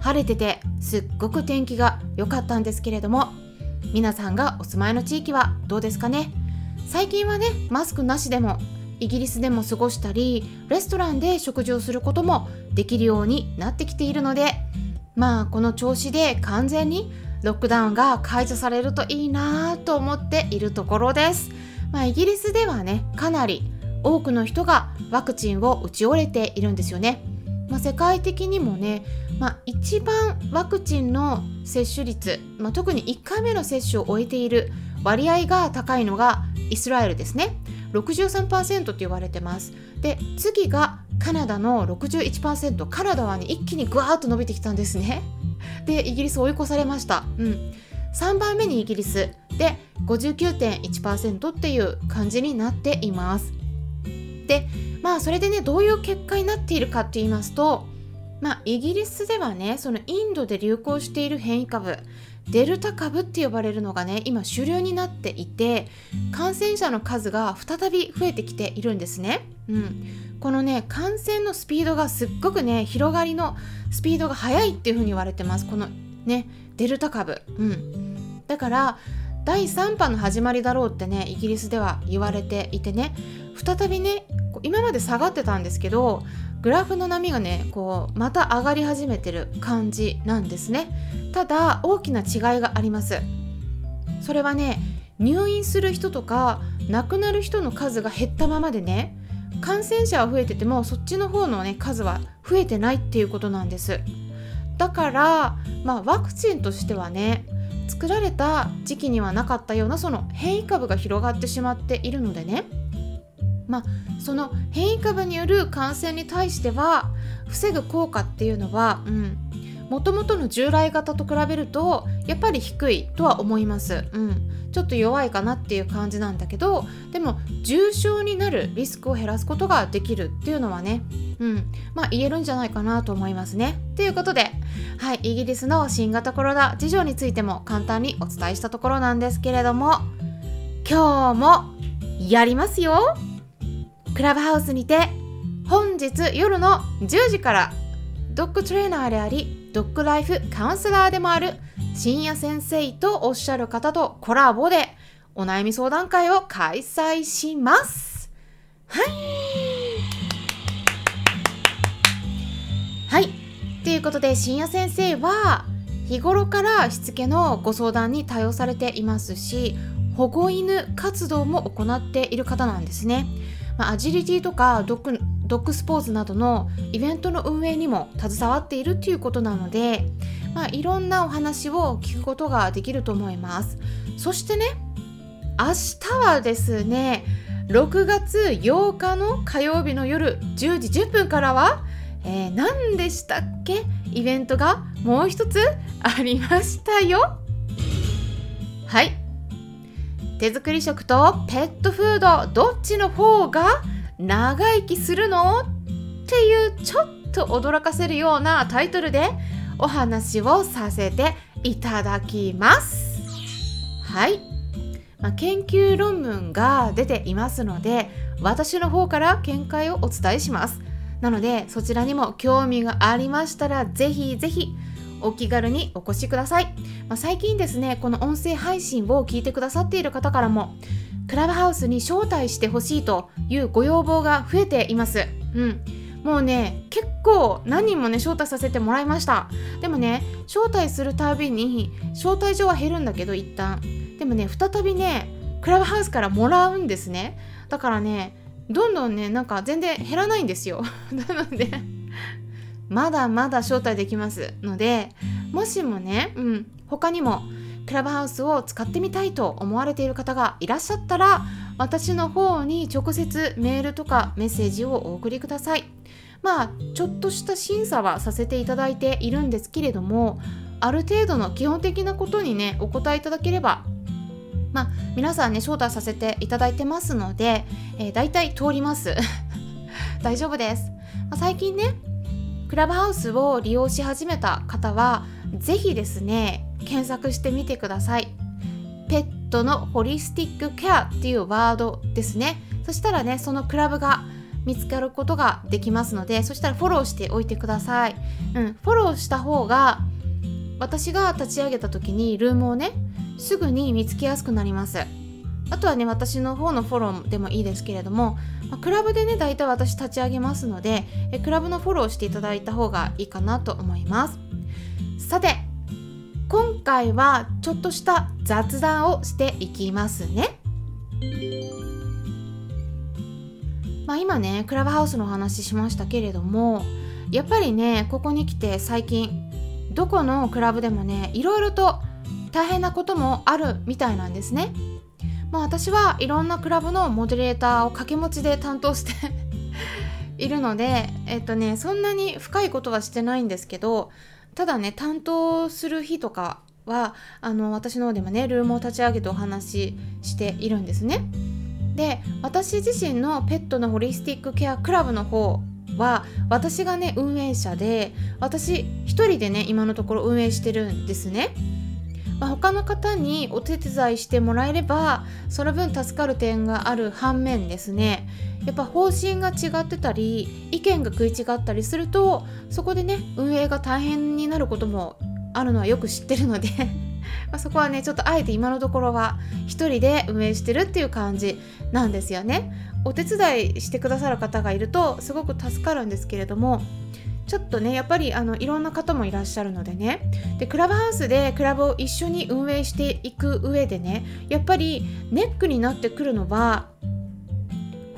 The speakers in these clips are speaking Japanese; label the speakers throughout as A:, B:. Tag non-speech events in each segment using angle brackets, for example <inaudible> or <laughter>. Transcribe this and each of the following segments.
A: 晴れててすっごく天気が良かったんですけれども皆さんがお住まいの地域はどうですかね？最近はねマスクなしでもイギリスでも過ごしたりレストランで食事をすることもできるようになってきているのでまあこの調子で完全にロックダウンが解除されるといいなと思っているところです。まあ、イギリスではねかなり多くの人がワクチンを打ち終えているんですよね。まあ、世界的にもね、まあ、一番ワクチンの接種率、まあ、特に1回目の接種を終えている割合が高いのがイスラエルですね。63%と言われてます。で次がカナダの61%カナダはね一気にグワーッと伸びてきたんですね。でイギリス追い越されました。うん。3番目にイギリス。で59.1%っていう感じになっています。であそれでねどういう結果になっているかって言いますとまあイギリスではねそのインドで流行している変異株デルタ株って呼ばれるのがね今主流になっていて感染者の数が再び増えてきているんですね。うん、このね感染のスピードがすっごくね広がりのスピードが速いっていうふうに言われてますこのねデルタ株。うん、だから第3波の始まりだろうってねイギリスでは言われていてね再びね今まで下がってたんですけどグラフの波がねこうまた上がり始めてる感じなんですね。ただ大きな違いがあります。それはね入院する人とか亡くなる人の数が減ったままでね感染者は増えててもそっちの方のね数は増えてないっていうことなんです。だからまあワクチンとしてはね作られた時期にはなかったようなその変異株が広がってしまっているのでねまあ、その変異株による感染に対しては防ぐ効果っていうのは、もともとの従来型と比べるとやっぱり低いとは思います、うん、ちょっと弱いかなっていう感じなんだけどでも重症になるリスクを減らすことができるっていうのはね、うん、まあ言えるんじゃないかなと思いますね。ということではいイギリスの新型コロナ事情についても簡単にお伝えしたところなんですけれども今日もやりますよ。クラブハウスにて本日夜の10時からドッグトレーナーでありドッグライフカウンセラーでもある深夜先生とおっしゃる方とコラボでお悩み相談会を開催します。はい。はい。ということで深夜先生は日頃からしつけのご相談に対応されていますし保護犬活動も行っている方なんですね。まあ、アジリティとかドッグドッグスポーツなどのイベントの運営にも携わっているっていうことなので、まあ、いろんなお話を聞くことができると思います。そしてね明日はですね6月8日の火曜日の夜10時10分からは、えー、何でしたっけ？イベントがもう一つありましたよ。はい。手作り食とペットフードどっちの方が長生きするの？っていうちょっと驚かせるようなタイトルでお話をさせていただきます。はい、まあ、研究論文が出ていますので私の方から見解をお伝えします。なのでそちらにも興味がありましたらぜひぜひお気軽にお越しください、まあ、最近ですねこの音声配信を聞いてくださっている方からもクラブハウスに招待してほしいというご要望が増えています。うん。もうね結構何人もね招待させてもらいました。でもね招待するたびに招待状は減るんだけど一旦。でもね再びねクラブハウスからもらうんですね。だからねどんどんねなんか全然減らないんですよ。<laughs> なのでまだまだ招待できますのでもしもね、うん、他にもクラブハウスを使ってみたいと思われている方がいらっしゃったら私の方に直接メールとかメッセージをお送りください。まあちょっとした審査はさせていただいているんですけれどもある程度の基本的なことにねお答えいただければまあ皆さんね招待させていただいてますので、えー、大体通ります。<laughs> 大丈夫です、まあ、最近ねクラブハウスを利用し始めた方は是非ですね検索してみてください。ペットのホリスティックケアっていうワードですね。そしたらねそのクラブが見つかることができますのでそしたらフォローしておいてください、うん、フォローした方が私が立ち上げた時にルームをねすぐに見つけやすくなります。あとはね私の方のフォローでもいいですけれども、まあ、クラブでね大体私立ち上げますのでえクラブのフォローしていただいた方がいいかなと思いますさて今回はちょっとした雑談をしていきますねまあ今ねクラブハウスの話しましたけれどもやっぱりねここに来て最近どこのクラブでもねいろいろと大変なこともあるみたいなんですね。まあ、私はいろんなクラブのモデレーターを掛け持ちで担当して <laughs> いるので、えっとね、そんなに深いことはしてないんですけどただね担当する日とかはあの私の方でもねルームを立ち上げてお話ししているんですね。で私自身のペットのホリスティックケアクラブの方は私がね運営者で私一人でね今のところ運営してるんですね。まあ、他の方にお手伝いしてもらえればその分助かる点がある反面ですねやっぱ方針が違ってたり意見が食い違ったりするとそこでね運営が大変になることもあるのはよく知ってるので <laughs> まそこはねちょっとあえて今のところは一人で運営してるっていう感じなんですよね。お手伝いしてくださる方がいるとすごく助かるんですけれどもちょっとねやっぱりあのいろんな方もいらっしゃるのでねでクラブハウスでクラブを一緒に運営していく上でねやっぱりネックになってくるのは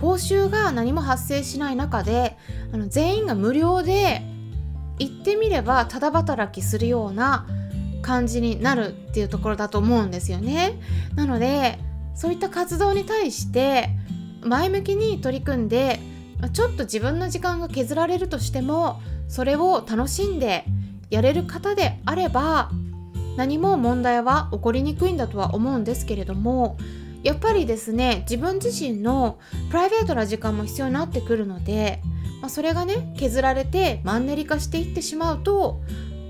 A: 報酬が何も発生しない中であの全員が無料で言ってみればただ働きするような感じになるっていうところだと思うんですよね。なのでそういった活動に対して前向きに取り組んでちょっと自分の時間が削られるとしてもそれを楽しんでやれる方であれば何も問題は起こりにくいんだとは思うんですけれどもやっぱりですね自分自身のプライベートな時間も必要になってくるので、まあ、それがね削られてマンネリ化していってしまうと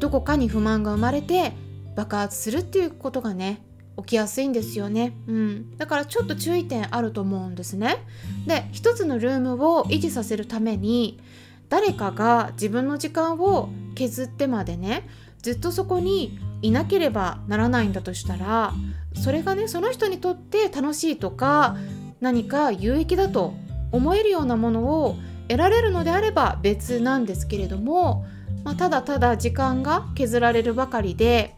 A: どこかに不満が生まれて爆発するっていうことがね起きやすいんですよね、うん、だからちょっと注意点あると思うんですね。で一つのルームを維持させるために誰かが自分の時間を削ってまでねずっとそこにいなければならないんだとしたらそれがねその人にとって楽しいとか何か有益だと思えるようなものを得られるのであれば別なんですけれども、まあ、ただただ時間が削られるばかりで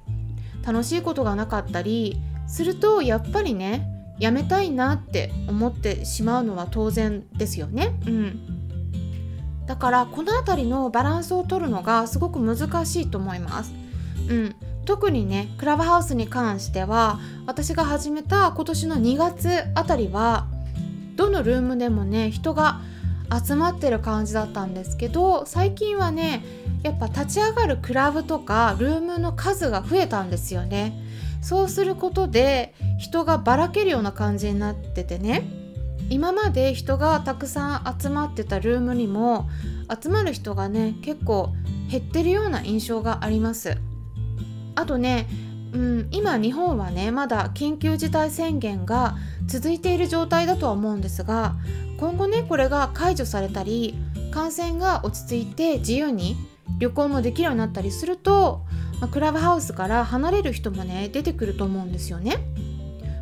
A: 楽しいことがなかったりするとやっぱりねやめたいなって思ってしまうのは当然ですよね。うん、だからこの辺りのバランスを取るのがすごく難しいと思います。うん、特にねクラブハウスに関しては私が始めた今年の2月あたりはどのルームでもね人が集まってる感じだったんですけど最近はねやっぱ立ち上がるクラブとかルームの数が増えたんですよねそうすることで人がばらけるような感じになっててね。今まで人がたくさん集まってたルームにも集まる人がね結構減ってるような印象があります。あとねうん、今日本はねまだ緊急事態宣言が続いている状態だとは思うんですが今後ねこれが解除されたり感染が落ち着いて自由に旅行もできるようになったりすると、まあ、クラブハウスから離れる人もね出てくると思うんですよね。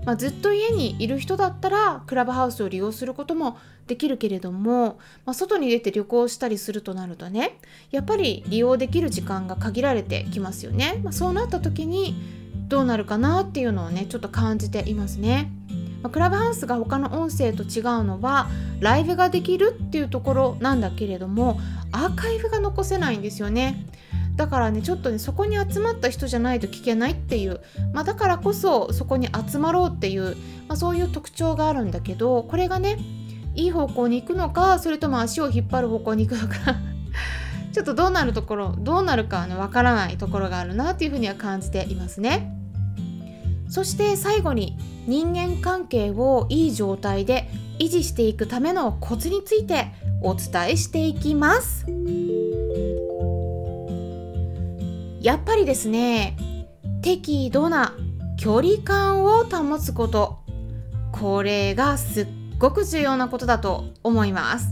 A: まあ、ずっと家にいる人だったらクラブハウスを利用することもできるけれども、まあ、外に出て旅行したりするとなるとねやっぱり利用できる時間が限られてきますよね。まあ、そうなった時にどうなるかなっていうのをねちょっと感じていますね。まあ、クラブハウスが他の音声と違うのはライブができるっていうところなんだけれどもアーカイブが残せないんですよね。だからねちょっとねそこに集まった人じゃないと聞けないっていう、まあ、だからこそそこに集まろうっていう、まあ、そういう特徴があるんだけどこれがねいい方向に行くのかそれとも足を引っ張る方向に行くのか <laughs> ちょっとどうなるところどうなるかわからないところがあるなっていうふうには感じていますね。そして最後に人間関係をいい状態で維持していくためのコツについてお伝えしていきます。やっぱりですね適度な距離感を保つこと。これがすっごく重要なことだと思います。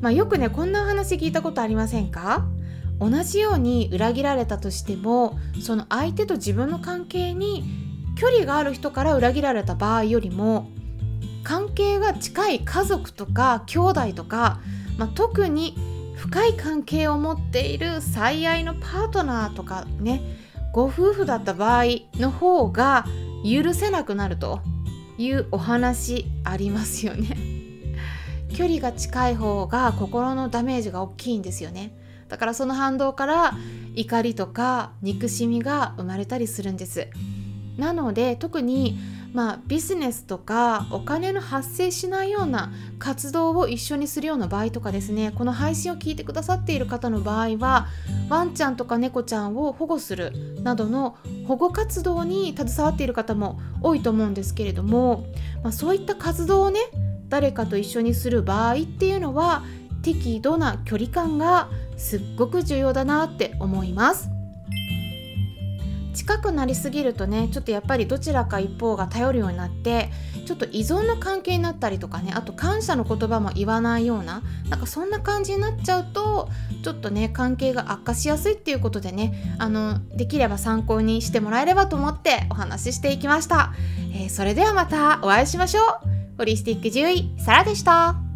A: まあ、よくねこんな話聞いたことありませんか？同じように裏切られたとしてもその相手と自分の関係に距離がある人から裏切られた場合よりも関係が近い家族とか兄弟とか、まあ、特に深い関係を持っている最愛のパートナーとかねご夫婦だった場合の方が許せなくなるというお話ありますよね。<laughs> 距離が近い方が心のダメージが大きいんですよね。だからその反動から怒りとか憎しみが生まれたりするんです。なので特にまあ、ビジネスとかお金の発生しないような活動を一緒にするような場合とかですねこの配信を聞いてくださっている方の場合はワンちゃんとか猫ちゃんを保護するなどの保護活動に携わっている方も多いと思うんですけれども、まあ、そういった活動をね誰かと一緒にする場合っていうのは適度な距離感がすっごく重要だなって思います。近くなりすぎるとねちょっとやっぱりどちらか一方が頼るようになってちょっと依存の関係になったりとかねあと感謝の言葉も言わないようななんかそんな感じになっちゃうとちょっとね関係が悪化しやすいっていうことでねあのできれば参考にしてもらえればと思ってお話ししていきました、えー、それではまたお会いしましょう。ホリスティック獣医サラでした。